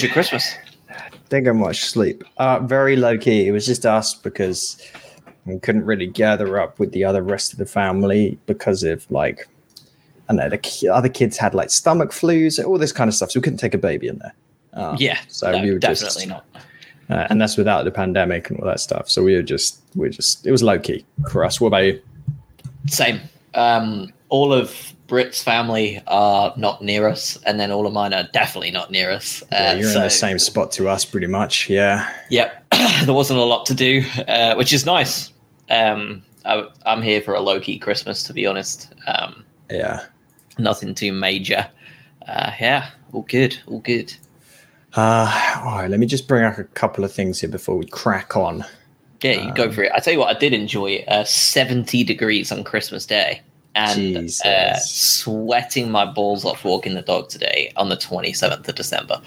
was your Christmas? Didn't get much sleep. Uh, very low key. It was just us because we couldn't really gather up with the other rest of the family because of like, I don't know, the other kids had like stomach flus, all this kind of stuff. So we couldn't take a baby in there. Um, Yeah, So no, we were definitely just, not. uh, and that's without the pandemic and all that stuff. So we were just, we were just, it was low key for us. What about you? Same. Um, all of Brit's family are not near us, and then all of mine are definitely not near us. Yeah, Uh, you're in so- the same spot to us, pretty much. Yeah. Yep, there wasn't a lot to do, uh, which is nice. Um, I, I'm here for a low key Christmas, to be honest. Um, Yeah. nothing too major. Uh, yeah, all good, all good. Uh, all right, let me just bring up a couple of things here before we crack on. Yeah, you go Um, for it. I tell you what, I did enjoy uh, 70 degrees on Christmas Day and uh, sweating my balls off walking the dog today on the 27th of December.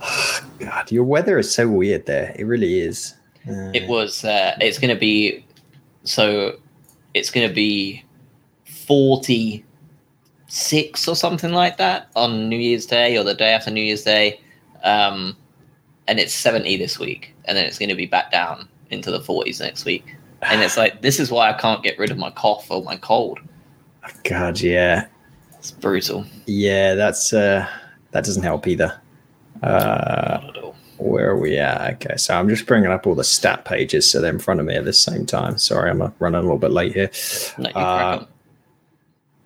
God, your weather is so weird there. It really is. Uh, It was, uh, it's going to be, so it's going to be 46 or something like that on New Year's Day or the day after New Year's Day. Um, and it's 70 this week. And then it's going to be back down into the 40s next week. And it's like, this is why I can't get rid of my cough or my cold. God, yeah, It's brutal. yeah. That's uh, that doesn't help either. Uh, Not at all. where are we at? Okay, so I'm just bringing up all the stat pages so they're in front of me at the same time. Sorry, I'm running a little bit late here. No, Uh.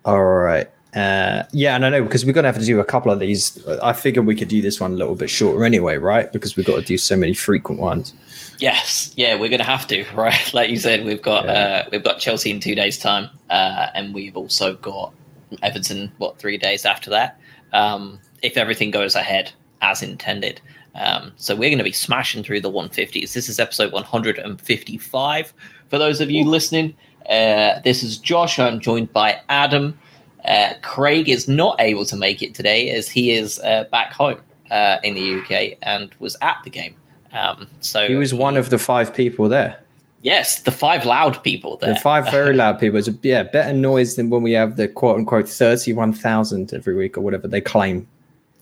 All right. Uh, yeah, and I know because we're gonna have to do a couple of these. I figured we could do this one a little bit shorter anyway, right? Because we've got to do so many frequent ones. Yes, yeah, we're gonna have to, right? Like you said, we've got Yeah. uh, we've got Chelsea in two days' time, uh, and we've also got Everton what three days after that. Um, if everything goes ahead as intended, um, so we're going to be smashing through the 150s. This is episode 155. For those of you listening, uh, this is Josh. I'm joined by Adam. Uh, Craig is not able to make it today as he is uh, back home uh, in the UK and was at the game. Um, so He was one of the five people there. Yes, the five loud people there. The five very loud people. It's a, yeah, better noise than when we have the quote unquote thirty-one thousand every week or whatever they claim.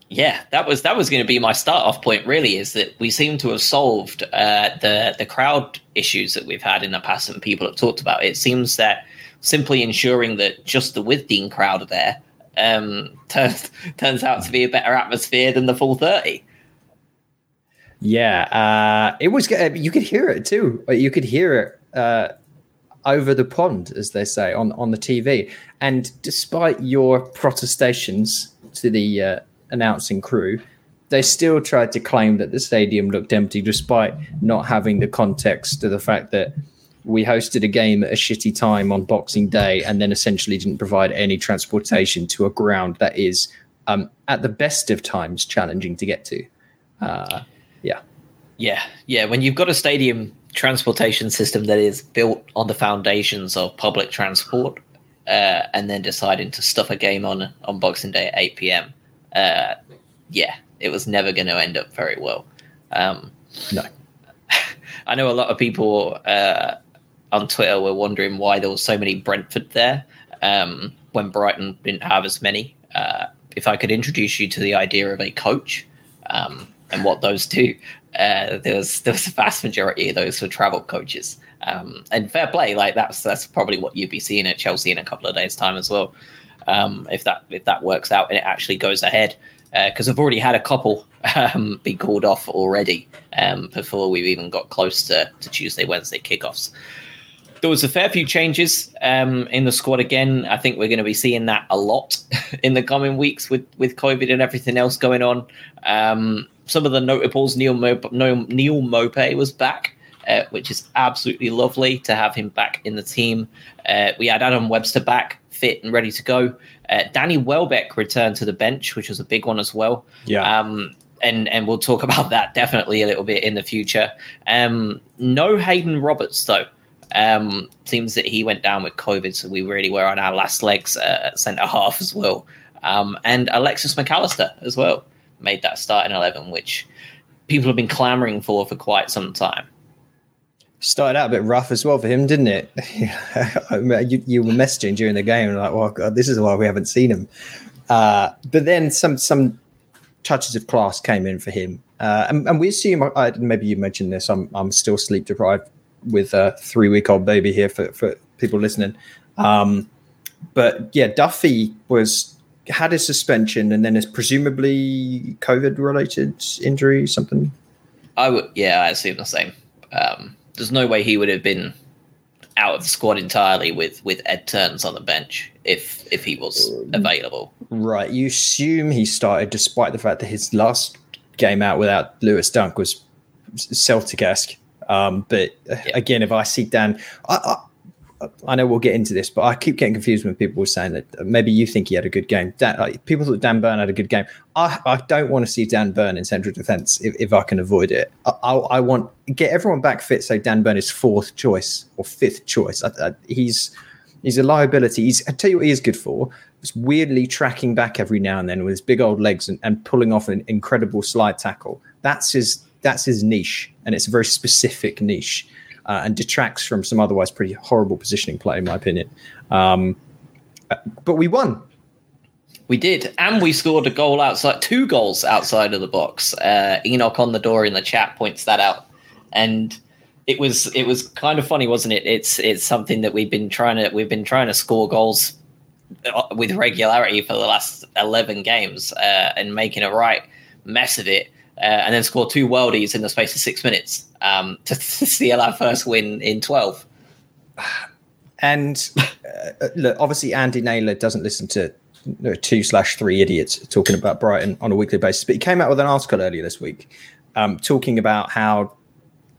yeah, that was that was going to be my start off point. Really, is that we seem to have solved uh, the the crowd issues that we've had in the past, and people have talked about. It seems that simply ensuring that just the Withdean crowd are there um, turns turns out to be a better atmosphere than the full thirty. Yeah, uh, it was. uh, You could hear it too. You could hear it uh, over the pond, as they say on on the TV. And despite your protestations to the uh, announcing crew, they still tried to claim that the stadium looked empty, despite not having the context of the fact that we hosted a game at a shitty time on Boxing Day, and then essentially didn't provide any transportation to a ground that is, um, at the best of times, challenging to get to. Uh, yeah. Yeah, yeah. When you've got a stadium transportation system that is built on the foundations of public transport, uh, and then deciding to stuff a game on on Boxing Day at eight PM, uh, yeah, it was never going to end up very well. Um, No. I know a lot of people uh, on Twitter were wondering why there was so many Brentford there um, when Brighton didn't have as many. Uh, if I could introduce you to the idea of a coach um, and what those do, uh, there was there was a vast majority of those were travel coaches. Um, and fair play, like that's that's probably what you'd be seeing at Chelsea in a couple of days' time as well. Um, if that if that works out and it actually goes ahead, because I've already had a couple um, be called off already um, before we've even got close to, to Tuesday, Wednesday kickoffs. There was a fair few changes um, in the squad again. I think we're going to be seeing that a lot in the coming weeks with, with COVID and everything else going on. Some of the notables, Neil, no, Neal Maupay was back, uh, which is absolutely lovely to have him back in the team. Uh, we had Adam Webster back, fit and ready to go. Uh, Danny Welbeck returned to the bench, which was a big one as well. Yeah. Um, and and we'll talk about that definitely a little bit in the future. Um, no Haydon Roberts though. Um, seems that he went down with COVID, so we really were on our last legs uh, at centre half as well. Um, and Alexis McAllister as well made that starting eleven, which people have been clamouring for for quite some time. started out a bit rough as well for him, didn't it? you, you were messaging during the game, like, "Oh God, this is why we haven't seen him." Uh, but then some some touches of class came in for him. Uh, and, and, we assume, uh, maybe you mentioned this, I'm, I'm still sleep deprived with a three week old baby here for, for people listening. Um, but yeah, Duffy was had a suspension and then is presumably COVID related injury, something. I would, yeah, I assume the same. Um, there's no way he would have been out of the squad entirely with with Ed Turns on the bench if if he was available. Right. You assume he started despite the fact that his last game out without Lewis Dunk was Celtic esque. Um, but uh, yeah. again, if I see Dan, I, I, I know we'll get into this, but I keep getting confused when people were saying that maybe you think he had a good game. Dan, like, people thought Dan Burn had a good game. I, I don't want to see Dan Burn in central defence if, if I can avoid it. I, I, I, want get everyone back fit so Dan Burn is fourth choice or fifth choice. I, he's he's a liability. He's I tell you what he is good for. It's weirdly tracking back every now and then with his big old legs and, and pulling off an incredible slide tackle. That's his that's his niche, and it's a very specific niche uh, and detracts from some otherwise pretty horrible positioning play, in my opinion. Um, but we won. We did, and we scored a goal outside, two goals outside of the box. Uh, Enoch on the door in the chat points that out, and it was it was kind of funny, wasn't it? It's it's something that we've been trying to we've been trying to score goals uh, with regularity for the last eleven games uh, and making a right mess of it uh, and then score two worldies in the space of six minutes um, to, to seal our first win in 12. And uh, look, obviously, Andy Naylor doesn't listen to two slash three idiots talking about Brighton on a weekly basis, but he came out with an article earlier this week um, talking about how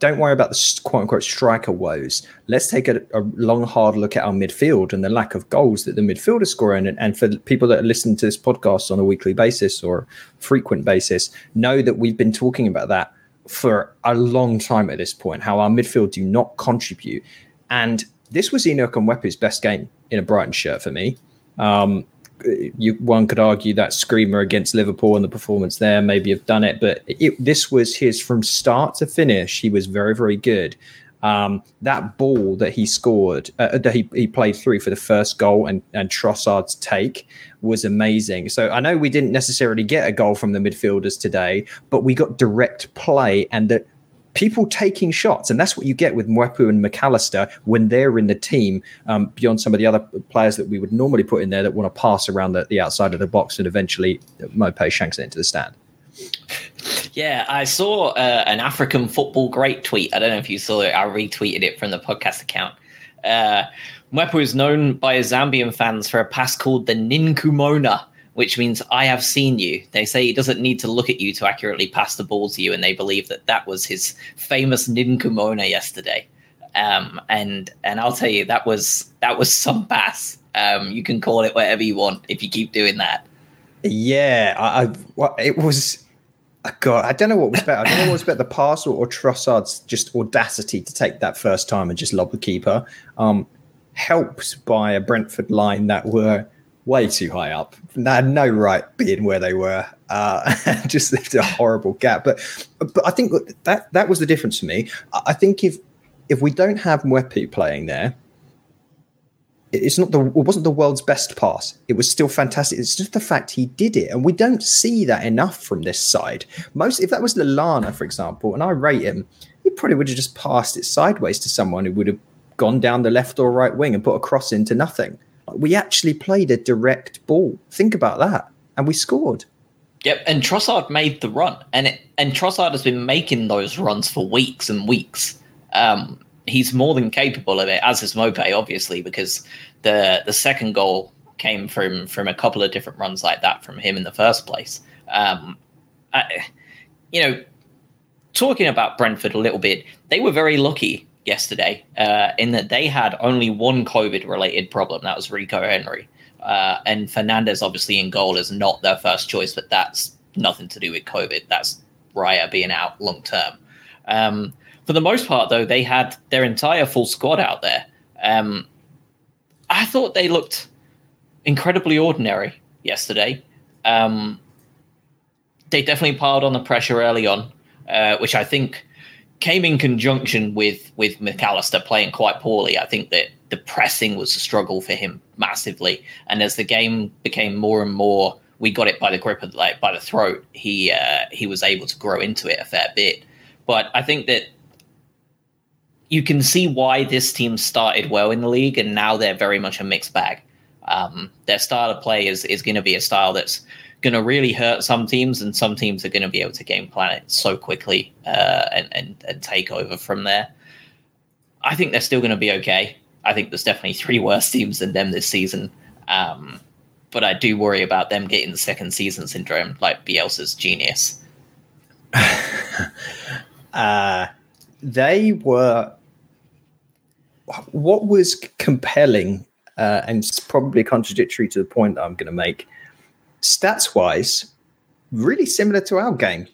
don't worry about the quote unquote striker woes. Let's take a, a, long, hard look at our midfield and the lack of goals that the midfield is scoring. And, and for people that listen to this podcast on a weekly basis or frequent basis, know that we've been talking about that for a long time at this point, how our midfield do not contribute. And this was Enock and Mwepu's best game in a Brighton shirt for me. Um, you, one could argue that screamer against Liverpool and the performance there maybe have done it, but it, this was his from start to finish. He was very, very good. Um, that ball that he scored, uh, that he, he played through for the first goal and, and Trossard's take was amazing. So I know we didn't necessarily get a goal from the midfielders today, but we got direct play and that people taking shots. And that's what you get with Mwepu and McAllister when they're in the team, um, beyond some of the other players that we would normally put in there that want to pass around the, the outside of the box and eventually Maupay shanks it into the stand. Yeah, I saw uh, an African football great tweet. I don't know if you saw it. I retweeted it from the podcast account. Uh, Mwepu is known by his Zambian fans for a pass called the Ninkumona, which means I have seen you. They say he doesn't need to look at you to accurately pass the ball to you, and they believe that that was his famous Ninkumona yesterday. Um, and and I'll tell you that was that was some pass. Um, you can call it whatever you want if you keep doing that. Yeah, I, I it was. God, I don't know what was better. I don't know what was better, the pass or, or Trossard's just audacity to take that first time and just lob the keeper. Um, helped by a Brentford line that were way too high up. They had no right being where they were. Uh, just left a horrible gap. But but I think that that was the difference for me. I think if if we don't have Mwepu playing there, it's not the it wasn't the world's best pass. It was still fantastic. It's just the fact he did it, and we don't see that enough from this side. Most if that was Lallana, for example, and I rate him, he probably would have just passed it sideways to someone who would have gone down the left or right wing and put a cross into nothing. We actually played a direct ball. Think about that. And we scored. Yep, and Trossard made the run, and it, and Trossard has been making those runs for weeks and weeks. Um, he's more than capable of it, as is Maupay, obviously, because the the second goal came from from a couple of different runs like that from him in the first place. Um, I, you know, talking about Brentford a little bit, they were very lucky yesterday uh, in that they had only one COVID related problem. That was Rico Henry. Uh, and Fernandez, obviously, in goal is not their first choice, but that's nothing to do with COVID. That's Raya being out long term. Um, for the most part, though, they had their entire full squad out there. Um, I thought they looked incredibly ordinary yesterday. Um, they definitely piled on the pressure early on, uh, which I think came in conjunction with with McAllister playing quite poorly. I think that the pressing was a struggle for him massively, and as the game became more and more we got it by the grip of like by the throat, he uh, he was able to grow into it a fair bit. But I think that you can see why this team started well in the league, and now they're very much a mixed bag. Um, their style of play is is going to be a style that's going to really hurt some teams, and some teams are going to be able to game plan it so quickly uh, and, and and take over from there. I think they're still going to be okay. I think there's definitely three worse teams than them this season. Um, but I do worry about them getting the second season syndrome, like Bielsa's genius. uh, they were. What was compelling uh, and probably contradictory to the point that I'm going to make, stats wise, really similar to our game.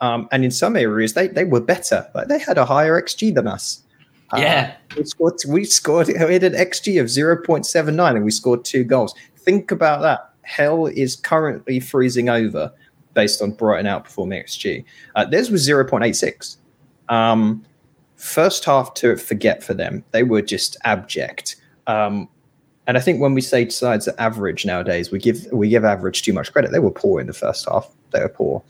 Um, and in some areas, they, they were better. Like they had a higher XG than us. Yeah, uh, we scored. We scored. We had an XG of zero point seven nine, and we scored two goals. Think about that. Hell is currently freezing over based on Brighton outperforming XG. Uh, theirs was zero point eight six. Um, first half to forget for them. They were just abject. Um, and I think when we say sides are average nowadays, we give we give average too much credit. They were poor in the first half. They were poor,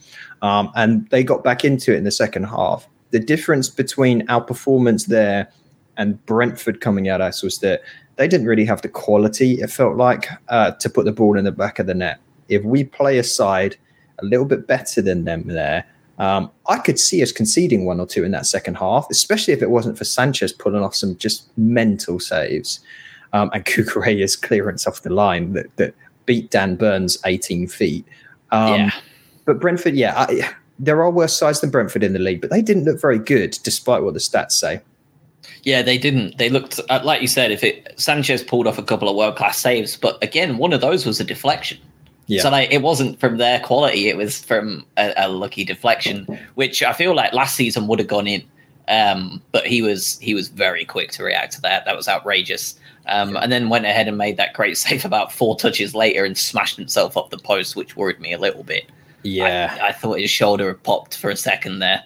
um, and they got back into it in the second half the difference between our performance there and Brentford coming at us was that they didn't really have the quality, it felt like, uh, to put the ball in the back of the net. If we play a side a little bit better than them there, um, I could see us conceding one or two in that second half, especially if it wasn't for Sanchez pulling off some just mental saves um, and Cucurella's clearance off the line that, that beat Dan Burn's 18 feet. Um, yeah. But Brentford, yeah, I, there are worse sides than Brentford in the league, but they didn't look very good despite what the stats say. Yeah, they didn't. They looked uh, like you said. If it Sanchez pulled off a couple of world class saves, but again, one of those was a deflection. Yeah. So like, it wasn't from their quality; it was from a, a lucky deflection, which I feel like last season would have gone in. Um, but he was he was very quick to react to that. That was outrageous. Um, and then went ahead and made that great save about four touches later and smashed himself off the post, which worried me a little bit. Yeah, I, I thought his shoulder had popped for a second there.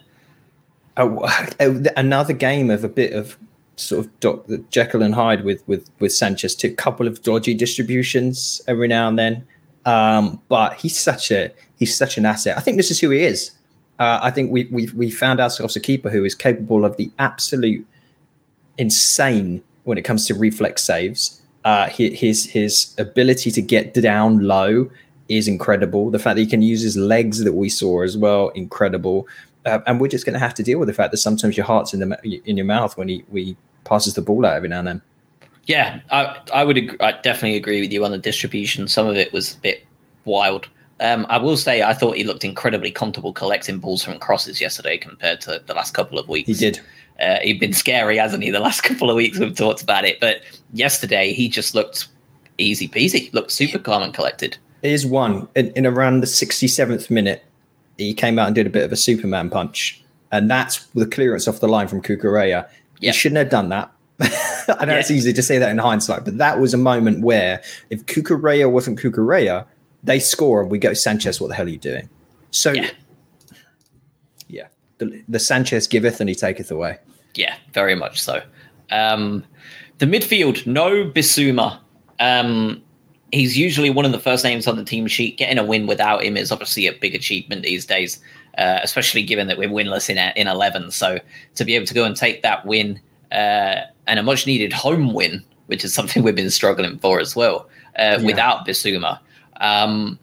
Oh, another game of a bit of sort of Doc, Jekyll and Hyde with with with Sanchez. Took a couple of dodgy distributions every now and then, um, but he's such a he's such an asset. I think this is who he is. Uh, I think we we we found ourselves a keeper who is capable of the absolute insane when it comes to reflex saves. Uh, his his ability to get down low is incredible. The fact that he can use his legs that we saw as well, incredible. Uh, and we're just going to have to deal with the fact that sometimes your heart's in the in your mouth when he, he passes the ball out every now and then. Yeah, I, I would I definitely agree with you on the distribution. Some of it was a bit wild. Um, I will say I thought he looked incredibly comfortable collecting balls from crosses yesterday compared to the last couple of weeks. He did. Uh, he'd been scary, hasn't he? The last couple of weeks we've talked about it, but yesterday he just looked easy peasy, looked super calm and collected. Here's one in, in around the 67th minute. He came out and did a bit of a Superman punch, and that's the clearance off the line from Cucurella. He shouldn't have done that. I know yeah. it's easy to say that in hindsight, but that was a moment where if Cucurella wasn't Cucurella, they score and we go, Sanchez, what the hell are you doing? So, yeah, yeah the, the Sanchez giveth and he taketh away. Yeah, very much so. Um, the midfield, no Bissouma. Um, he's usually one of the first names on the team sheet. Getting a win without him is obviously a big achievement these days, uh, especially given that we're winless in in eleven. So to be able to go and take that win uh, and a much needed home win, which is something we've been struggling for as well, uh, yeah. without Bissouma. Um,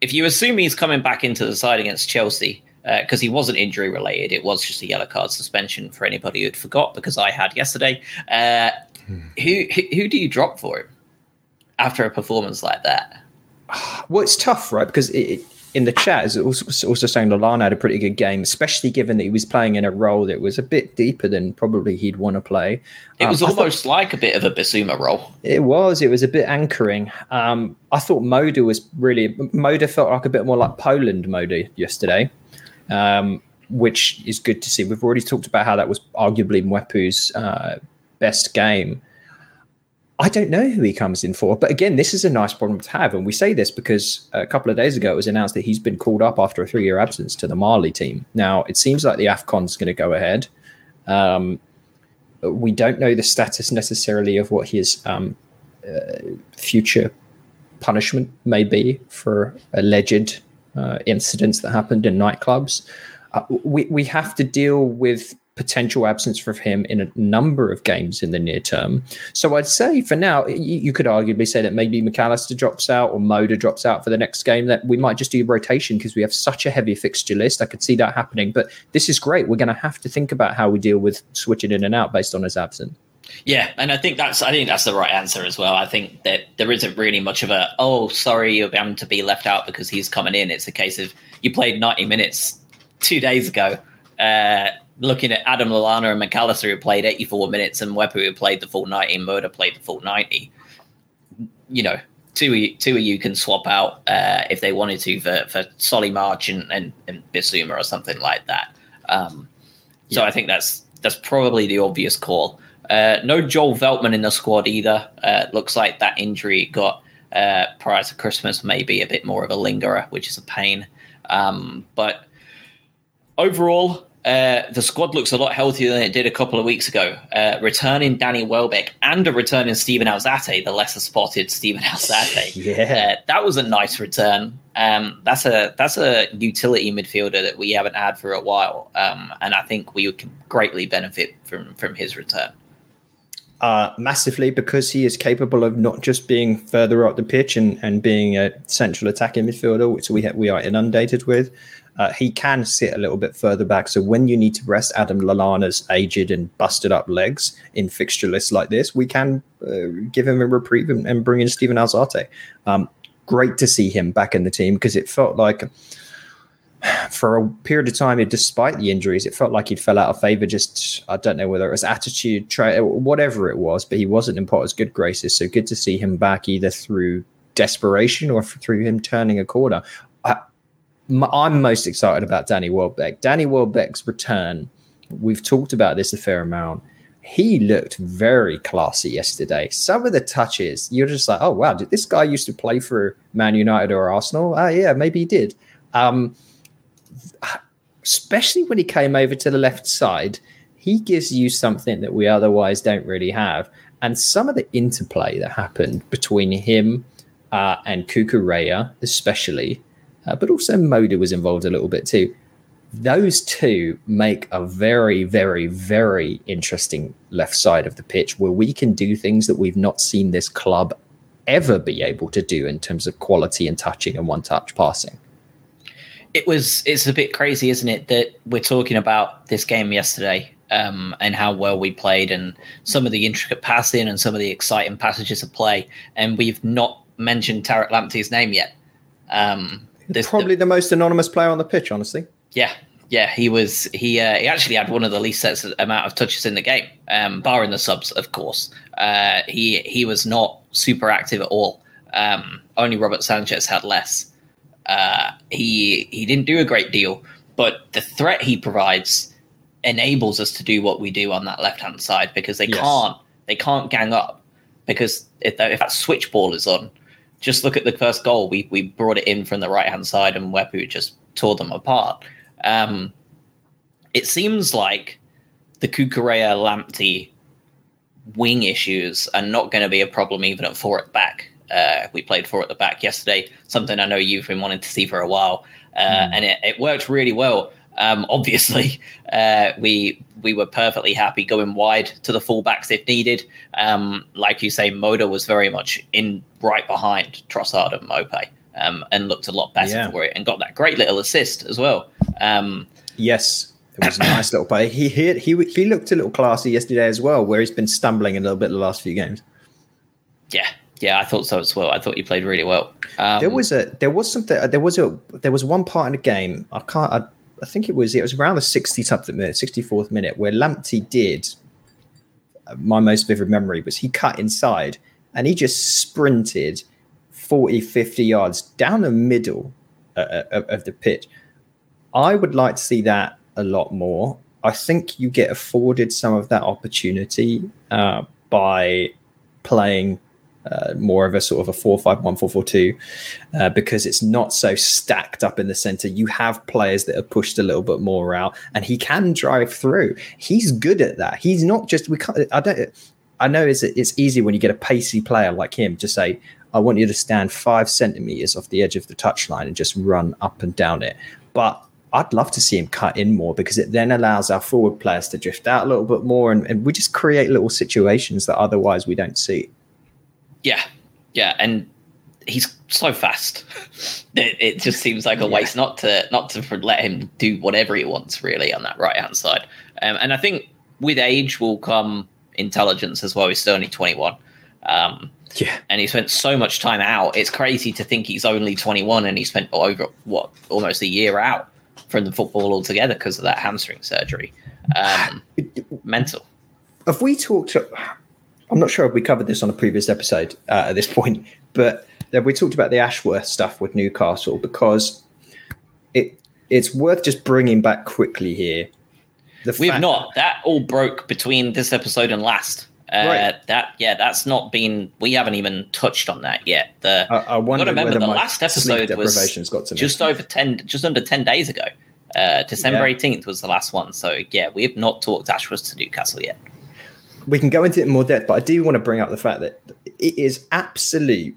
if you assume he's coming back into the side against Chelsea, because uh, he wasn't injury related. It was just a yellow card suspension for anybody who'd forgot because I had yesterday. Uh, hmm. who, who, who do you drop for him? after a performance like that? Well, it's tough, right? Because it, in the chat is also, also saying Lallana had a pretty good game, especially given that he was playing in a role that was a bit deeper than probably he'd want to play. It was um, almost thought, like a bit of a Bissouma role. It was. It was a bit anchoring. Um, I thought Moder was really Moder felt like a bit more like Poland Moder yesterday, um, which is good to see. We've already talked about how that was arguably Mwepu's uh, best game. I don't know who he comes in for. But again, this is a nice problem to have. And we say this because a couple of days ago it was announced that he's been called up after a three year absence to the Mali team. Now, it seems like the AFCON is going to go ahead. Um, we don't know the status necessarily of what his um, uh, future punishment may be for alleged uh, incidents that happened in nightclubs. Uh, we we have to deal with potential absence for him in a number of games in the near term. So I'd say for now, you, you, could arguably say that maybe McAllister drops out or Moder drops out for the next game. That we might just do rotation because we have such a heavy fixture list. I could see that happening. But this is great. We're going to have to think about how we deal with switching in and out based on his absence. Yeah, and I think that's I think that's the right answer as well. I think that there isn't really much of a oh sorry you're bound to be left out because he's coming in. It's a case of you played 90 minutes two days ago. Uh, looking at Adam Lallana and McAllister, who played 84 minutes and Mwepu who played the full 90 and Moder played the full 90. You know, two of you, two of you can swap out uh, if they wanted to for, for Solly March and, and, and Bissouma or something like that. Um, so yeah. I think that's that's probably the obvious call. Uh, no Joel Veltman in the squad either. Uh, looks like that injury got uh, prior to Christmas, maybe a bit more of a lingerer, which is a pain. Um, but overall, uh, the squad looks a lot healthier than it did a couple of weeks ago. Uh, returning Danny Welbeck and a returning Steven Alzate, the lesser spotted Steven Alzate. yeah, uh, that was a nice return. Um, that's a that's a utility midfielder that we haven't had for a while, um, and I think we can greatly benefit from from his return. Uh, massively because he is capable of not just being further up the pitch and, and being a central attacking midfielder, which we ha- we are inundated with, uh, he can sit a little bit further back. So when you need to rest Adam Lallana's aged and busted up legs in fixture lists like this, we can uh, give him a reprieve and, and, bring in Steven Alzate. Um, great to see him back in the team because it felt like for a period of time, despite the injuries, it felt like he'd fell out of favor. Just I don't know whether it was attitude, try whatever it was, but he wasn't in Potter's good graces. So good to see him back either through desperation or through him turning a corner. I'm most excited about Danny Welbeck. Danny Welbeck's return. We've talked about this a fair amount. He looked very classy yesterday. Some of the touches, you're just like, oh wow, did this guy used to play for Man United or Arsenal? Ah, yeah, maybe he did. Um, especially when he came over to the left side, he gives you something that we otherwise don't really have. And some of the interplay that happened between him uh, and Cucurella, especially, uh, but also Moder was involved a little bit too. Those two make a very, very, very interesting left side of the pitch where we can do things that we've not seen this club ever be able to do in terms of quality and touching and one touch passing. It was, it's a bit crazy, isn't it, that we're talking about this game yesterday um, and how well we played and some of the intricate passing and some of the exciting passages of play. And we've not mentioned Tariq Lamptey's name yet. Um, this, Probably the, the most anonymous player on the pitch, honestly. Yeah, yeah, he was. He uh, he actually had one of the least sets amount of touches in the game, um, barring the subs, of course. Uh, he he was not super active at all. Um, only Robert Sanchez had less. Uh, he he didn't do a great deal, but the threat he provides enables us to do what we do on that left hand side because they yes. can't they can't gang up because if, if that switch ball is on, just look at the first goal. We we brought it in from the right hand side, and Mwepu just tore them apart. Um, it seems like the Cucurella Lamptey wing issues are not going to be a problem even at four at the back. Uh, we played four at the back yesterday, something I know you've been wanting to see for a while, uh, mm. and it, it worked really well. Um, obviously, uh, we we were perfectly happy going wide to the fullbacks if needed. Um, like you say, Moder was very much in right behind Trossard and Maupay, um, and looked a lot better yeah. for it, and got that great little assist as well. Um, yes, it was a nice little play. He, he he he looked a little classy yesterday as well, where he's been stumbling a little bit the last few games. Yeah, yeah, I thought so as well. I thought he played really well. Um, there was a there was something there was a there was one part in the game I can't I, I think it was it was around the 60 something minute, 64th minute, where Lamptey did uh, my most vivid memory was he cut inside and he just sprinted 40, 50 yards down the middle uh, uh of the pitch. I would like to see that a lot more. I think you get afforded some of that opportunity uh, by playing uh, more of a sort of a 4-5-1 4-4-2 uh, because it's not so stacked up in the center you have players that are pushed a little bit more out and he can drive through he's good at that he's not just we can't i don't i know it's it's easy when you get a pacey player like him to say I want you to stand five centimeters off the edge of the touchline and just run up and down it. But I'd love to see him cut in more because it then allows our forward players to drift out a little bit more and, and we just create little situations that otherwise we don't see. Yeah. Yeah. And he's so fast. It, it just seems like a yeah. waste not to not to let him do whatever he wants really on that right hand side. Um, and I think with age will come intelligence as well. He's still only 21. Um, yeah. And he spent so much time out. It's crazy to think he's only 21 and he spent over, what, almost a year out from the football altogether because of that hamstring surgery. Um, mental. Have we talked, I'm not sure if we covered this on a previous episode uh, at this point, but we talked about the Ashworth stuff with Newcastle because it it's worth just bringing back quickly here. We've not. That all broke between this episode and last. Uh, right. That yeah, that's not been. We haven't even touched on that yet. The I, I wonder remember the last episode was just over ten, just under ten days ago. Uh, December eighteenth yeah. was the last one. So yeah, we have not talked Ashworth to Newcastle yet. We can go into it in more depth, but I do want to bring up the fact that it is absolute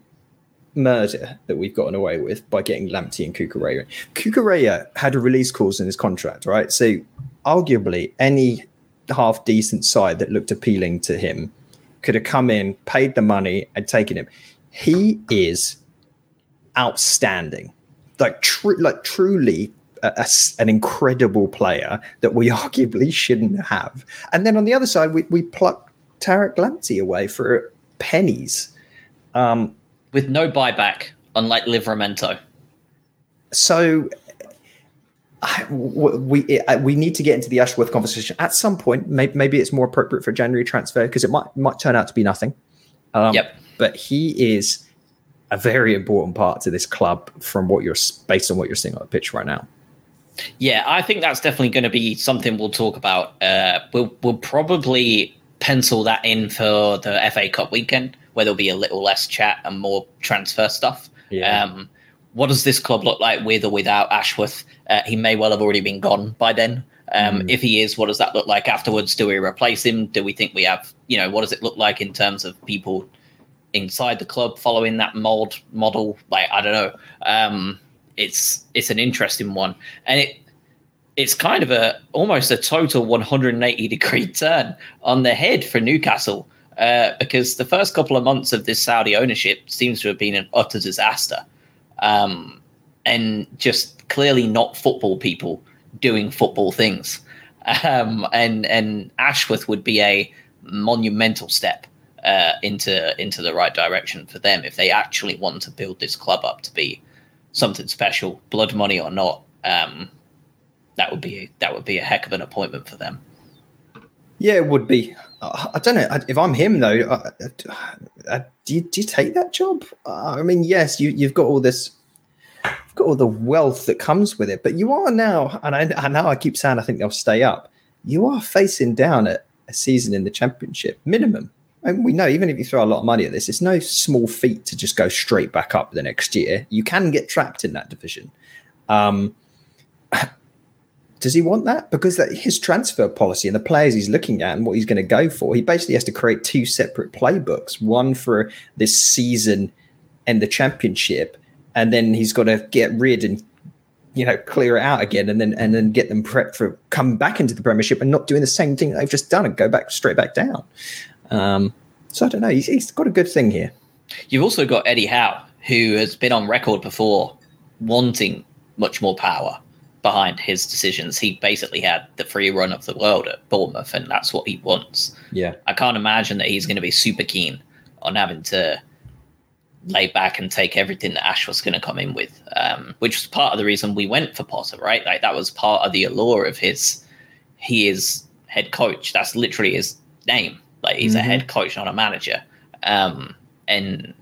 murder that we've gotten away with by getting Lamptey and Cucurella. Cucurella had a release clause in his contract, right? So arguably any half decent side that looked appealing to him could have come in, paid the money, and taken him. He is outstanding, like true, like truly a, an incredible player that we arguably shouldn't have. And then on the other side, we we pluck Tariq Lamptey away for pennies. Um, with no buyback, unlike Livramento. So we we need to get into the Ashworth conversation at some point. Maybe, maybe it's more appropriate for January transfer because it might might turn out to be nothing. Um, yep. But he is a very important part to this club from what you're based on what you're seeing on the pitch right now. Yeah, I think that's definitely going to be something we'll talk about. Uh, we'll we'll probably pencil that in for the FA Cup weekend, where there'll be a little less chat and more transfer stuff. Yeah. Um, what does this club look like with or without Ashworth? Uh, he may well have already been gone by then. Um, mm. If he is, what does that look like afterwards? Do we replace him? Do we think we have, you know, what does it look like in terms of people inside the club following that mold model? Like, I don't know. Um, it's it's an interesting one, and it it's kind of a almost a total 180 degree turn on the head for Newcastle. Uh, because the first couple of months of this Saudi ownership seems to have been an utter disaster um, and just clearly not football people doing football things. Um, and and Ashworth would be a monumental step uh, into into the right direction for them if they actually want to build this club up to be something special, blood money or not. Um, that would be that would be a heck of an appointment for them. Yeah, it would be. I don't know if I'm him though. I, I, do, you, do you take that job? I mean, yes, you you've got all this, you've got all the wealth that comes with it, but you are now, and I, I know I keep saying I think they'll stay up. You are facing down a season in the championship minimum. And we know even if you throw a lot of money at this, it's no small feat to just go straight back up the next year. You can get trapped in that division. Um, does he want that? Because that, his transfer policy and the players he's looking at and what he's going to go for, he basically has to create two separate playbooks one for this season and the championship, and then he's got to get rid and you know clear it out again, and then and then get them prepped for come back into the Premiership and not doing the same thing they've just done and go back straight back down. Um, so I don't know. He's, he's got a good thing here. You've also got Eddie Howe, who has been on record before wanting much more power behind his decisions. He basically had the free run of the world at Bournemouth, and that's what he wants. Yeah, I can't imagine that he's going to be super keen on having to lay back and take everything that Ash was going to come in with, um, which was part of the reason we went for Potter, right? Like that was part of the allure of his. He is head coach. That's literally his name. Like he's mm-hmm. a head coach, not a manager. Um, and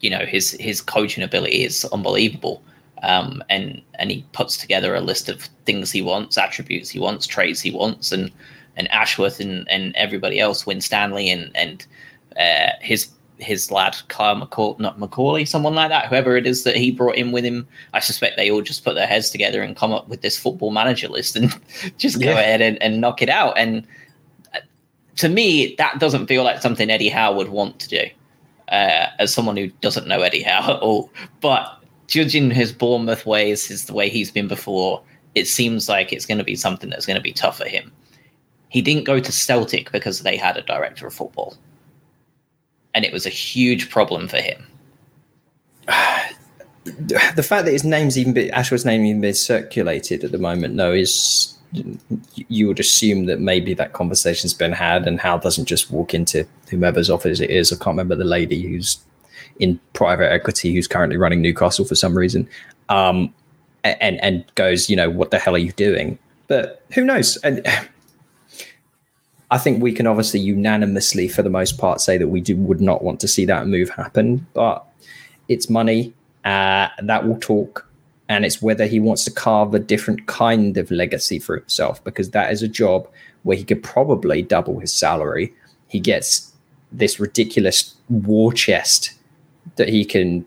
you know his his coaching ability is unbelievable um, and and he puts together a list of things he wants, attributes he wants, traits he wants, and and Ashworth and, and everybody else, Winstanley and and uh, his his lad Kyle McCaw- not Macaulay, someone like that, whoever it is that he brought in with him. I suspect they all just put their heads together and come up with this football manager list and just go ahead and, and knock it out. And to me, that doesn't feel like something Eddie Howe would want to do. uh, as someone who doesn't know Eddie Howe at all. But judging his Bournemouth ways, his the way he's been before, it seems like it's going to be something that's going to be tough for him. He didn't go to Celtic because they had a director of football, and it was a huge problem for him. the fact that his name's even been Ashworth's name even been circulated at the moment, though, is you would assume that maybe that conversation's been had, and Hal doesn't just walk into whomever's office it is. I can't remember the lady who's in private equity who's currently running Newcastle for some reason, um, and and goes, you know, what the hell are you doing? But who knows? And I think we can obviously unanimously, for the most part, say that we do would not want to see that move happen. But it's money uh, that will talk and it's whether he wants to carve a different kind of legacy for himself because that is a job where he could probably double his salary he gets this ridiculous war chest that he can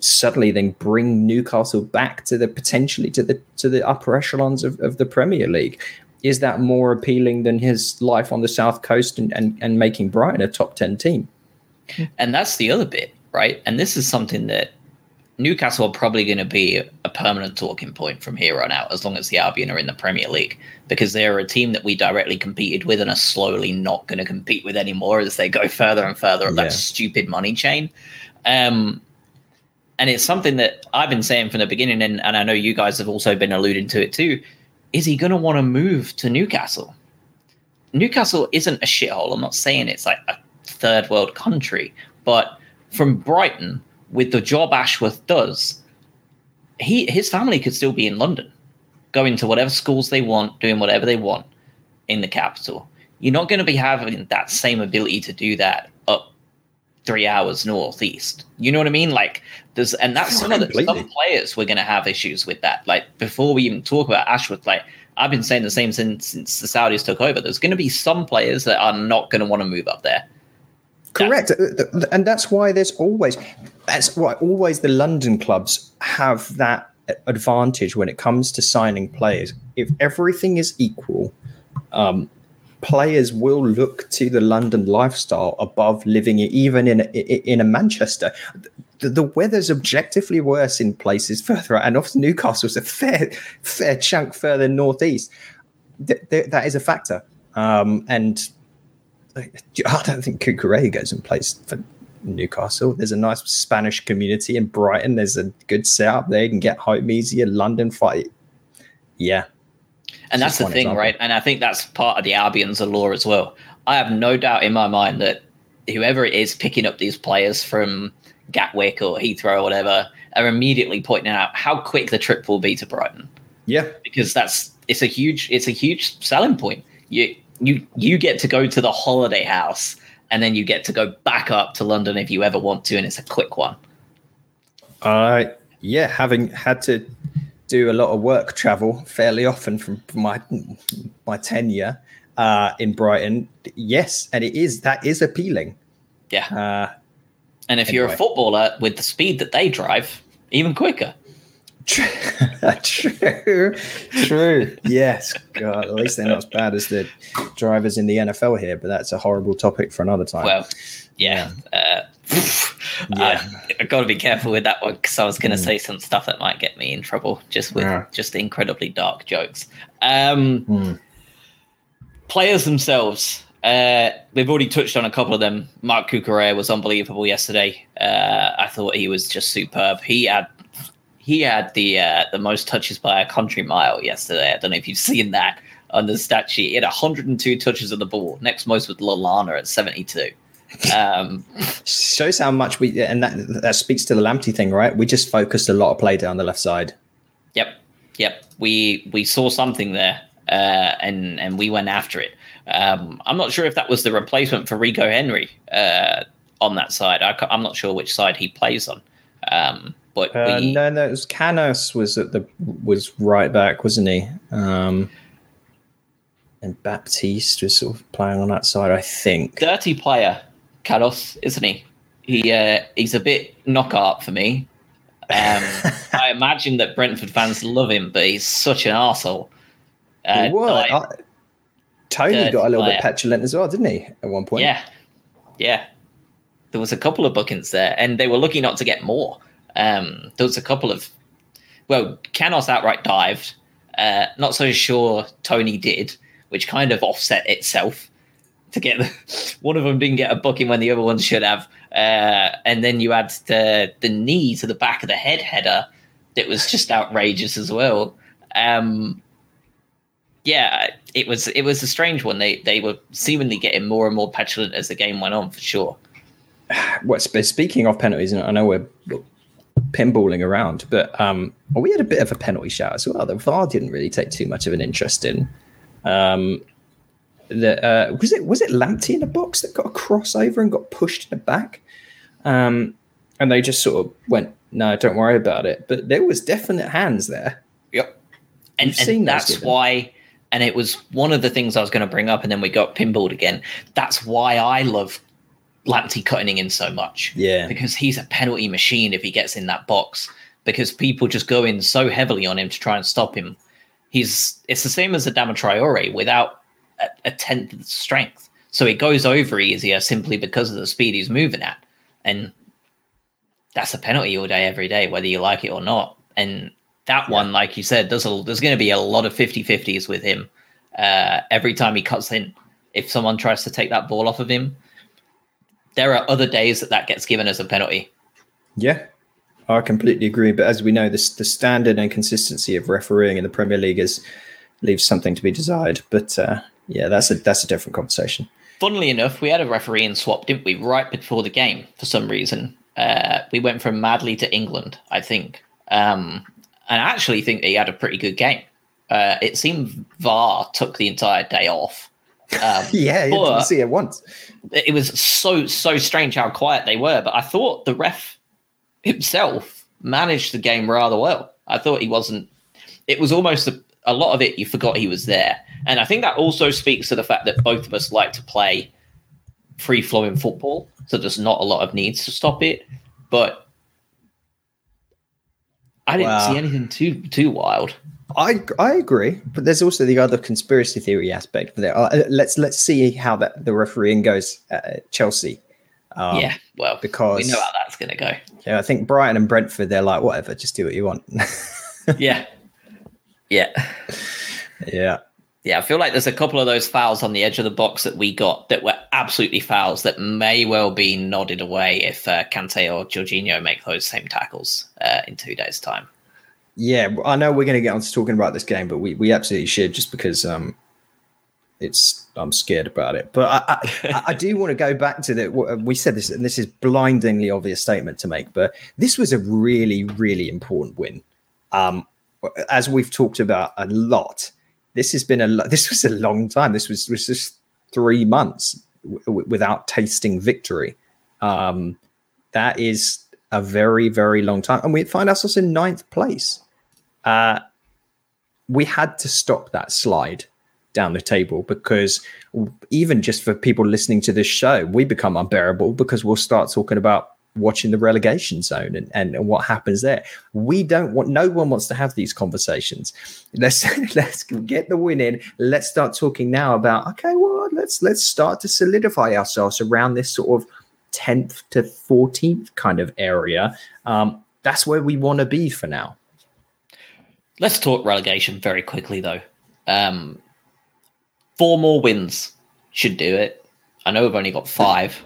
suddenly then bring Newcastle back to the potentially to the to the upper echelons of, of the Premier League. Is that more appealing than his life on the south coast and, and, and making Brighton a top ten team? And that's the other bit, right? And this is something that Newcastle are probably going to be a permanent talking point from here on out, as long as the Albion are in the Premier League, because they're a team that we directly competed with and are slowly not going to compete with anymore as they go further and further up yeah. that stupid money chain. Um, and it's something that I've been saying from the beginning, and, and I know you guys have also been alluding to it too. Is he going to want to move to Newcastle? Newcastle isn't a shithole. I'm not saying it's like a third world country, but from Brighton, with the job Ashworth does, he his family could still be in London, going to whatever schools they want, doing whatever they want in the capital. You're not going to be having that same ability to do that up three hours northeast. You know what I mean? Like there's and that's some of the some players we're going to have issues with that. Like before we even talk about Ashworth, like I've been saying the same since since the Saudis took over. There's going to be some players that are not going to want to move up there Correct, yeah. and that's why there's always that's why always the London clubs have that advantage when it comes to signing players. If everything is equal, um, players will look to the London lifestyle above living even in a, in a Manchester. The, the, weather's objectively worse in places further out, and often Newcastle's a fair fair chunk further northeast. Th- th- that is a factor, um, and I don't think Cucurella goes and plays for Newcastle. There's a nice Spanish community in Brighton. There's a good setup there. You can get home easier. London fight. Yeah. And that's the thing, example. right? And I think that's part of the Albion's allure as well. I have no doubt in my mind that whoever it is picking up these players from Gatwick or Heathrow or whatever are immediately pointing out how quick the trip will be to Brighton. Yeah. Because that's it's a huge it's a huge selling point. You you you get to go to the holiday house and then you get to go back up to London if you ever want to, and it's a quick one. Uh yeah, having had to do a lot of work travel fairly often from my my tenure uh, in Brighton, yes, and it is that is appealing. Yeah, uh, and if anyway. you're a footballer with the speed that they drive, even quicker. true, true. Yes, God. At least they're not as bad as the drivers in the NFL here, but that's a horrible topic for another time. Well, yeah. Uh, yeah. I, got to be careful with that one because I was going to mm. say some stuff that might get me in trouble just with yeah. just incredibly dark jokes. Um, mm. Players themselves, uh, we've already touched on a couple of them. Marc Cucurella was unbelievable yesterday. Uh, I thought he was just superb. He had he had the uh, the most touches by a country mile yesterday. I don't know if you've seen that on the stat sheet. He had 102 touches of the ball. Next most with Lallana at 72. Um, Shows how much we and that that speaks to the Lamptey thing, right? We just focused a lot of play down the left side. Yep, yep. We we saw something there, uh, and and we went after it. Um, I'm not sure if that was the replacement for Rico Henry uh, on that side. I, am not sure which side he plays on. Um, but uh, we, no, no, it was Canos was at the was right back, wasn't he? Um, and Baptiste was sort of playing on that side, I think. Dirty player, Canos, isn't he? He uh, he's a bit knockout for me. Um, I imagine that Brentford fans love him, but he's such an arsehole. Uh, what? I, Toney got a little player. bit petulant as well, didn't he? At one point. Yeah, yeah. There was a couple of bookings there, and they were lucky not to get more. Um, there was a couple of, well, Canos outright dived. Uh, not so sure Toney did, which kind of offset itself to get the, one of them didn't get a booking when the other one should have. Uh, and then you add the the knee to the back of the head header that was just outrageous as well. Um, yeah, it was it was a strange one. They they were seemingly getting more and more petulant as the game went on for sure. What speaking of penalties, and I know we're pinballing around, but um, we had a bit of a penalty shout as well. The VAR didn't really take too much of an interest in. Um, the, uh, was it was it Lamptey in the box that got a crossover and got pushed in the back, um, and they just sort of went, "No, don't worry about it." But there was definite hands there. Yep, and, and that's why. And it was one of the things I was going to bring up, and then we got pinballed again. That's why I love Lamptey cutting in so much. Yeah. Because he's a penalty machine if he gets in that box. Because people just go in so heavily on him to try and stop him. He's it's the same as Adama Traore without a, a tenth of the strength. So it goes over easier simply because of the speed he's moving at. And that's a penalty all day, every day, whether you like it or not. And that yeah. one, like you said, there's a, there's going to be a lot of 50-50s with him. Uh, every time he cuts in, if someone tries to take that ball off of him, there are other days that that gets given as a penalty. Yeah, I completely agree. But as we know, this the standard and consistency of refereeing in the Premier League is leaves something to be desired. But uh, yeah, that's a that's a different conversation. Funnily enough, we had a refereeing swap, didn't we? Right before the game, for some reason, uh, we went from Madley to England, I think, um, and I actually think that he had a pretty good game. Uh, it seemed VAR took the entire day off. Um, yeah, you didn't see it once it was so so strange how quiet they were. But I thought the ref himself managed the game rather well. I thought he wasn't. It was almost a, a lot of it. You forgot he was there, and I think that also speaks to the fact that both of us like to play free flowing football. So there's not a lot of needs to stop it, but I didn't see anything too too wild. I I agree, but there's also the other conspiracy theory aspect there. Uh, let's let's see how that the refereeing goes at Chelsea. Um, yeah, well, because we know how that's going to go. Yeah, I think Brighton and Brentford, they're like, whatever, just do what you want. yeah, yeah, yeah, yeah. I feel like there's a couple of those fouls on the edge of the box that we got that were absolutely fouls that may well be nodded away if uh, Kante or Jorginho make those same tackles uh, in two days' time. Yeah, I know we're going to get on to talking about this game, but we, we absolutely should just because um, it's I'm scared about it. But I, I, I do want to go back to the we said this, and this is blindingly obvious statement to make, but this was a really really important win. Um, as we've talked about a lot, this has been a this was a long time. This was was just three months w- without tasting victory. Um, that is a very very long time, and we find ourselves in ninth place uh, we had to stop that slide down the table because even just for people listening to this show, we become unbearable because we'll start talking about watching the relegation zone and, and, what happens there. We don't want no one wants to have these conversations. Let's let's get the win in. Let's start talking now about okay, well, let's let's start to solidify ourselves around this sort of 10th to 14th kind of area. Um, that's where we want to be for now. Let's talk relegation very quickly, though. Um, four more wins should do it. I know we've only got five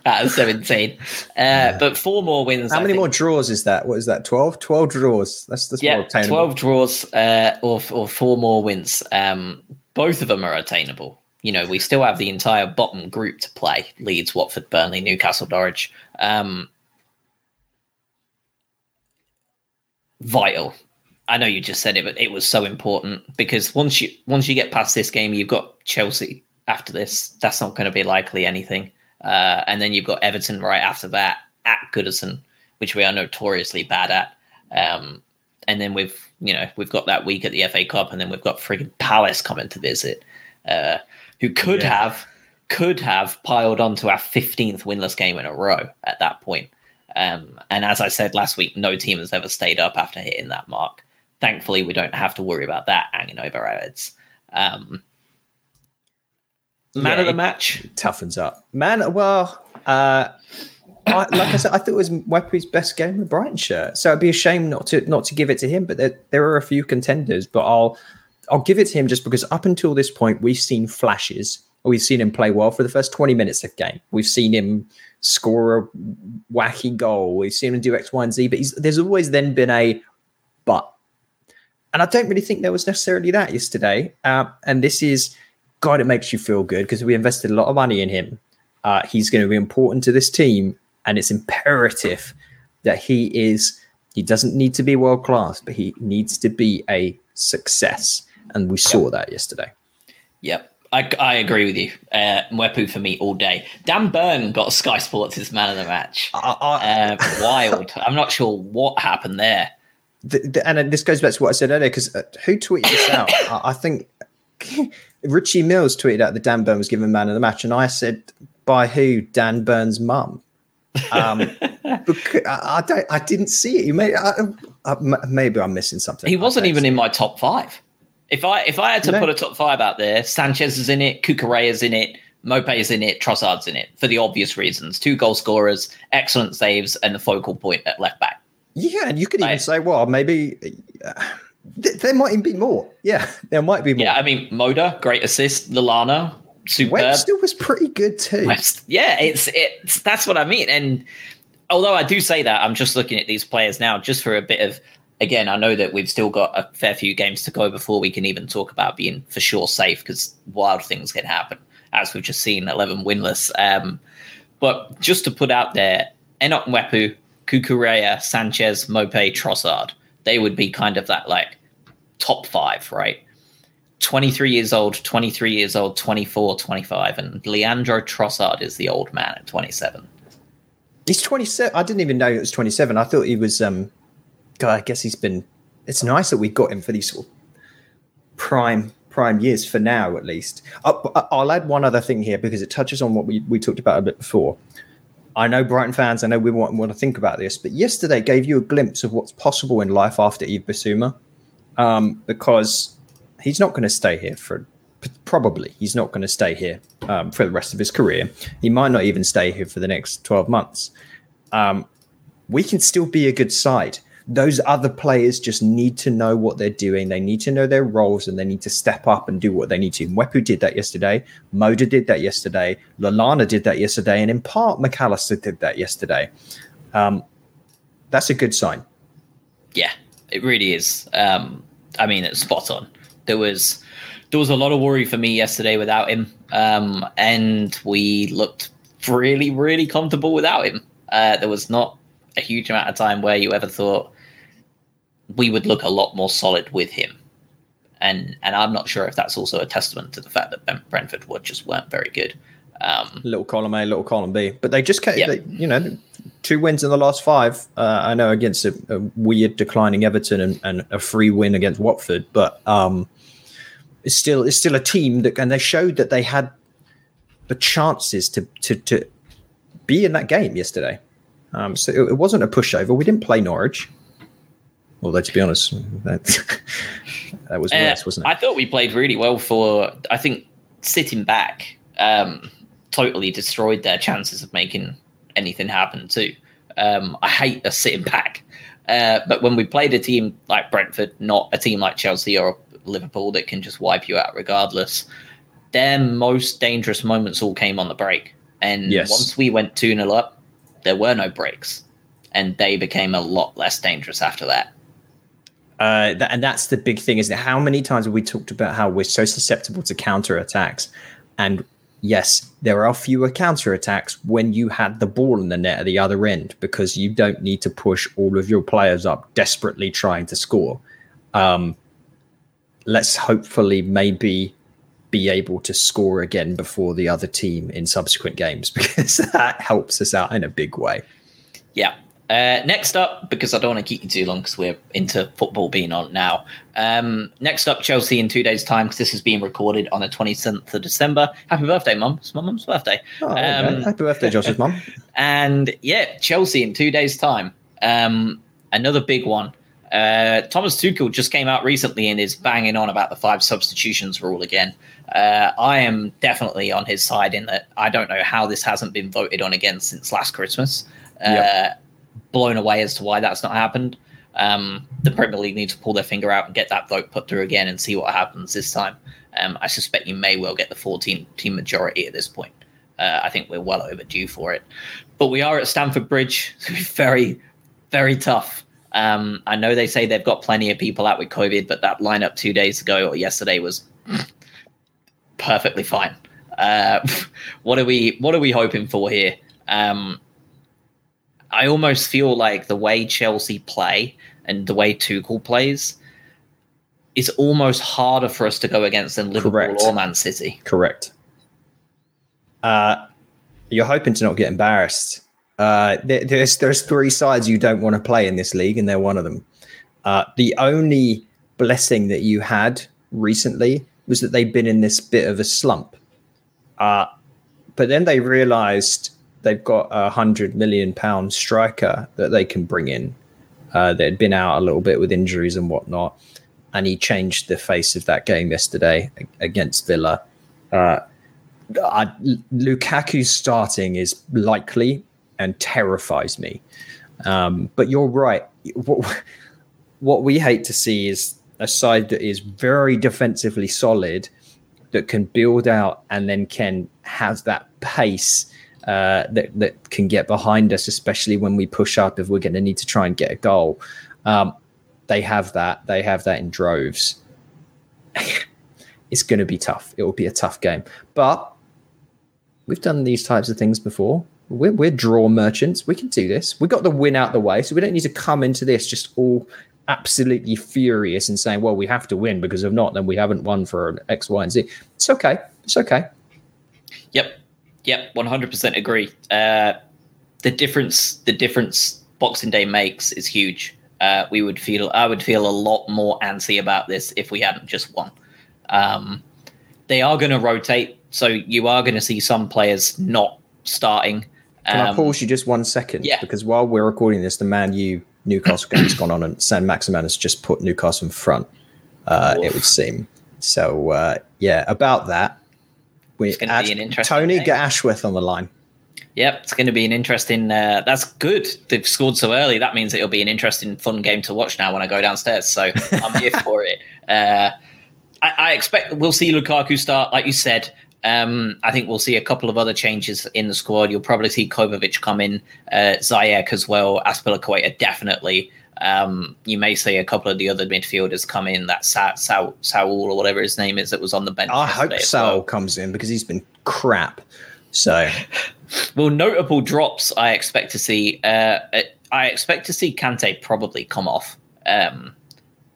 out of 17, uh, but four more wins. How I many think. more draws is that? What is that? 12? 12 draws. That's, that's yeah, 12 draws uh, or, or four more wins. Um, both of them are attainable. You know, we still have the entire bottom group to play Leeds, Watford, Burnley, Newcastle, Norwich. Um, vital I know you just said it, but it was so important because once you once you get past this game, you've got Chelsea after this. That's not going to be likely anything, uh, and then you've got Everton right after that at Goodison, which we are notoriously bad at. Um, and then we've you know we've got that week at the FA Cup, and then we've got frigging Palace coming to visit, uh, who could yeah. have could have piled onto our fifteenth winless game in a row at that point. Um, and as I said last week, no team has ever stayed up after hitting that mark thankfully, we don't have to worry about that hanging over our heads. Um, man yeah, of the match toughens up. Man, well, uh, I, like I said, I thought it was Mwepu's best game with Brighton shirt. So it'd be a shame not to not to give it to him. But there, there are a few contenders, but I'll I'll give it to him just because up until this point we've seen flashes. We've seen him play well for the first 20 minutes of game. We've seen him score a wacky goal. We've seen him do X, Y, and Z. But there's always then been a but. And I don't really think there was necessarily that yesterday. Uh, and this is, God, it makes you feel good because we invested a lot of money in him. Uh, he's going to be important to this team and it's imperative that he is he doesn't need to be world class but he needs to be a success and we saw that yesterday yep I, I agree with you. Uh, Mwepu for me all day. Dan Burn got Sky Sports his man of the match. Uh, uh, wild. I'm not sure what happened there. The, the, and this goes back to what I said earlier because uh, who tweeted this out? I, I, think Richie Mills tweeted out that Dan Burn was given man of the match, and I said, "By who? Dan Burn's mum." Um, I, I, don't. I didn't see it. You may. I, I, maybe I'm missing something. He wasn't even in my top five. If I if I had to no. put a top five out there, Sanchez is in it, Cucurella's in it, Maupay is in it, Trossard's in it for the obvious reasons: two goal scorers, excellent saves, and the focal point at left back. Yeah, and you could even say, well, maybe. Uh, there might even be more. Yeah, there might be more. Yeah, I mean, Moder, great assist. Lallana, superb. Webster was pretty good too. Webster, yeah, it's it's that's what I mean. And although I do say that, I'm just looking at these players now just for a bit of. Again, I know that we've still got a fair few games to go before we can even talk about being for sure safe because wild things can happen, as we've just seen 11 winless. Um, but just to put out there, Enock Mwepu, Cucurella, Sanchez, Maupay, Trossard, they would be kind of that like top five, right? 23 years old, 23 years old, 24, 25, and Leandro Trossard is the old man at 27. He's 27. I didn't even know it was 27. I thought he was, um, God, I guess he's been, it's nice that we got him for these sort of prime prime years for now at least I'll, I'll add one other thing here because it touches on what we, we talked about a bit before I know Brighton fans, I know we want, want to think about this, but yesterday gave you a glimpse of what's possible in life after Yves Bissouma um, because he's not going to stay here for probably he's not going to stay here um, for the rest of his career. He might not even stay here for the next 12 months. Um, we can still be a good side. Those other players just need to know what they're doing. They need to know their roles and they need to step up and do what they need to. Mwepu did that yesterday. Moder did that yesterday. Lallana did that yesterday. And in part, McAllister did that yesterday. Um, that's a good sign. Yeah, it really is. Um, I mean, it's spot on there was there was a lot of worry for me yesterday without him, um, and we looked really really comfortable without him. Uh, there was not a huge amount of time where you ever thought we would look a lot more solid with him. And and I'm not sure if that's also a testament to the fact that Brentford were just weren't very good. Um, little column A, little column B, but they just kept, yeah. they, you know, two wins in the last five. Uh, I know against a, a, weird declining Everton and, and, a free win against Watford, but um, it's still it's still a team that, and they showed that they had the chances to to to be in that game yesterday. Um, so it, it wasn't a pushover. We didn't play Norwich. Although to be honest, that, that was worse, uh, wasn't it? I thought we played really well for. I think sitting back um, totally destroyed their chances of making anything happen too. Um, I hate us sitting back. Uh, but when we played a team like Brentford, not a team like Chelsea or Liverpool that can just wipe you out regardless, their most dangerous moments all came on the break. And yes. once we went 2 0 up, there were no breaks. And they became a lot less dangerous after that. Uh, that, and that's the big thing, is that how many times have we talked about how we're so susceptible to counter attacks? And yes, there are fewer counter attacks when you had the ball in the net at the other end because you don't need to push all of your players up desperately trying to score. Um, let's hopefully maybe be able to score again before the other team in subsequent games because that helps us out in a big way. Yeah, uh, next up, because I don't want to keep you too long because we're into football being on now. Um, next up, Chelsea in two days' time because this is being recorded on the 27th of December. Happy birthday, Mum. It's my mum's birthday. Oh, um, Happy birthday, Josh's mum. And yeah, Chelsea in two days' time. Um, another big one. Uh, Thomas Tuchel just came out recently and is banging on about the five substitutions rule again. Uh, I am definitely on his side in that I don't know how this hasn't been voted on again since last Christmas. Uh, yep. Blown away as to why that's not happened. Um, the Premier League need to pull their finger out and get that vote put through again and see what happens this time. Um, I suspect you may well get the 14 team majority at this point. Uh, I think we're well overdue for it. But we are at Stamford Bridge. very, very tough. Um, I know they say they've got plenty of people out with COVID, but that lineup two days ago or yesterday was perfectly fine. Uh, what are we What are we hoping for here? Um, I almost feel like the way Chelsea play and the way Tuchel plays is almost harder for us to go against than Liverpool Correct. or Man City. Correct. Uh, you're hoping to not get embarrassed. Uh, there, there's there's three sides you don't want to play in this league, and they're one of them. Uh, the only blessing that you had recently was that they've been in this bit of a slump. Uh, but then they realized they've got a hundred million pound striker that they can bring in. Uh, that had been out a little bit with injuries and whatnot, and he changed the face of that game yesterday against Villa. Uh, I, Lukaku starting is likely and terrifies me. Um, but you're right. What, what we hate to see is a side that is very defensively solid, that can build out and then can have that pace uh, that that can get behind us, especially when we push up if we're going to need to try and get a goal. Um, they have that. They have that in droves. it's going to be tough. It will be a tough game, but we've done these types of things before. We're, we're draw merchants. We can do this. We got the win out the way, so we don't need to come into this just all absolutely furious and saying, "Well, we have to win because if not, then we haven't won for X, Y, and Z." It's okay. It's okay. Yep. Yep. One hundred percent agree. Uh, the difference, the difference Boxing Day makes is huge. Uh, we would feel, I would feel a lot more antsy about this if we hadn't just won. Um, they are going to rotate, so you are going to see some players not starting. Can um, I pause you just one second? Yeah. Because while we're recording this, the Man U Newcastle game has gone on, and Saint-Maximin has just put Newcastle in front. Uh, it would seem. So uh, yeah, about that, we add, Tony game. get Ashworth on the line. Yep, it's going to be an interesting. Uh, that's good. They've scored so early. That means it'll be an interesting, fun game to watch now when I go downstairs. So I'm here for it. Uh, I, I, expect we'll see Lukaku start, like you said. Um, I think we'll see a couple of other changes in the squad. You'll probably see Kovacic come in, uh, Ziyech as well, Azpilicueta definitely. Um, you may see a couple of the other midfielders come in. That Sa- Sa- Saul or whatever his name is that was on the bench. I hope Saul well. comes in because he's been crap. So, well, notable drops I expect to see. Uh, I expect to see Kante probably come off. Um,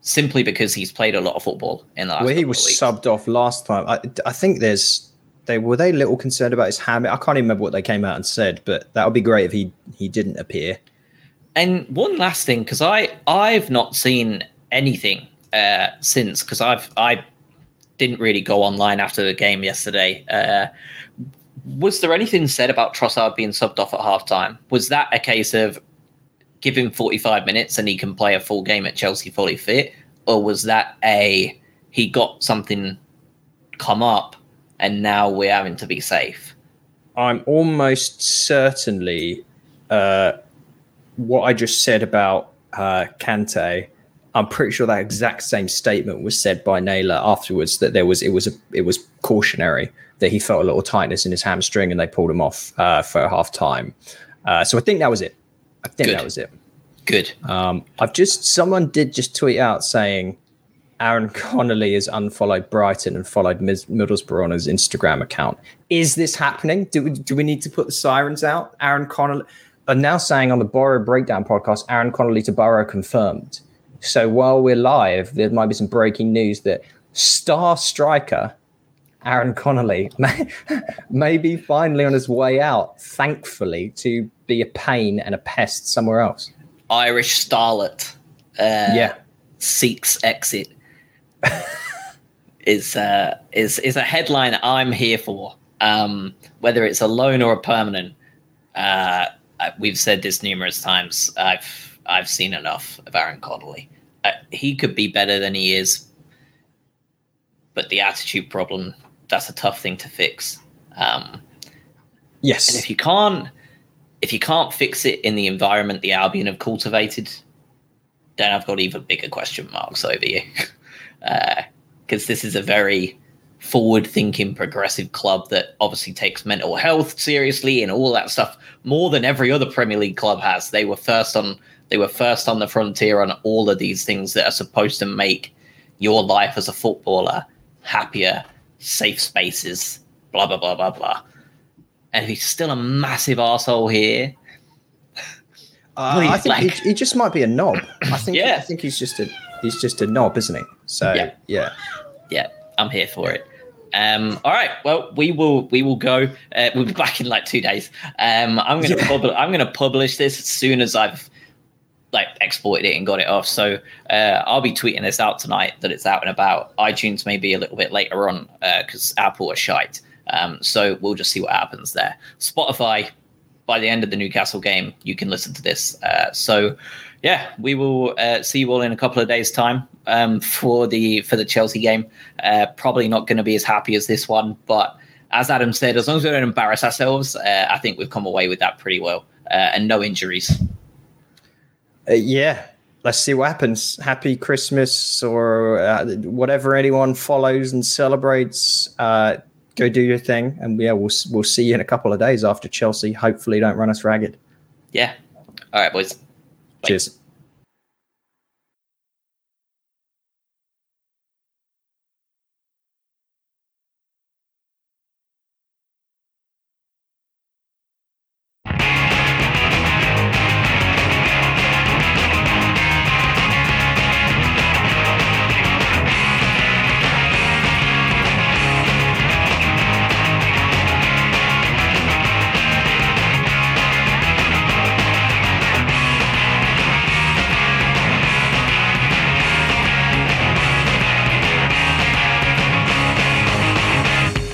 simply because he's played a lot of football in the last. Well, he was subbed off last time. I, I think there's they were they a little concerned about his hammy. I can't even remember what they came out and said, but that would be great if he he didn't appear. And one last thing, because I I've not seen anything uh, since because I've I didn't really go online after the game yesterday. Uh, was there anything said about Trossard being subbed off at halftime? Was that a case of give him 45 minutes and he can play a full game at Chelsea fully fit? Or was that a he got something come up and now we're having to be safe. I'm almost certainly uh, what I just said about uh, Kante. I'm pretty sure that exact same statement was said by Naylor afterwards. That there was it was a it was cautionary that he felt a little tightness in his hamstring and they pulled him off uh, for half time. Uh, so I think that was it. I think Good. that was it. Good. Um, I've just someone did just tweet out saying Aaron Connolly has unfollowed Brighton and followed Middlesbrough on his Instagram account. Is this happening? Do we, do we need to put the sirens out? Aaron Connolly are now saying on the Boro Breakdown podcast, Aaron Connolly to Boro confirmed. So while we're live, there might be some breaking news that star striker Aaron Connolly may, may be finally on his way out, thankfully, to be a pain and a pest somewhere else. Irish starlet. Uh, yeah. Seeks exit is uh, is is a headline I'm here for. Um, whether it's a loan or a permanent, uh, we've said this numerous times. I've I've seen enough of Aaron Connolly. uh, he could be better than he is, but the attitude problem that's a tough thing to fix. Um, yes, and if you can't if you can't fix it in the environment the Albion have cultivated, then I've got even bigger question marks over you. Because uh, this is a very forward thinking, progressive club that obviously takes mental health seriously and all that stuff more than every other Premier League club has. They were first on they were first on the frontier on all of these things that are supposed to make your life as a footballer happier, safe spaces, blah blah blah blah blah. And he's still a massive asshole here. Uh, I think like, he, he, just might be a knob. I think. Yeah. I think he's just a he's just a knob, isn't he? So yeah, yeah, yeah I'm here for it. Um, all right. Well, we will we will go. Uh, we'll be back in like two days. Um, I'm gonna yeah. pub- I'm gonna publish this as soon as I've like exported it and got it off. So uh, I'll be tweeting this out tonight that it's out and about. iTunes may be a little bit later on because uh, Apple are shite. Um, so we'll just see what happens there. Spotify, by the end of the Newcastle game, you can listen to this. Uh, so yeah, we will uh, see you all in a couple of days' time um, for the for the Chelsea game. Uh, probably not going to be as happy as this one, but as Adam said, as long as we don't embarrass ourselves, uh, I think we've come away with that pretty well uh, and no injuries. Uh, yeah, let's see what happens. Happy Christmas or whatever anyone follows and celebrates go do your thing, and yeah, we'll we'll see you in a couple of days after Chelsea. Hopefully, don't run us ragged. Yeah. All right, boys. Cheers.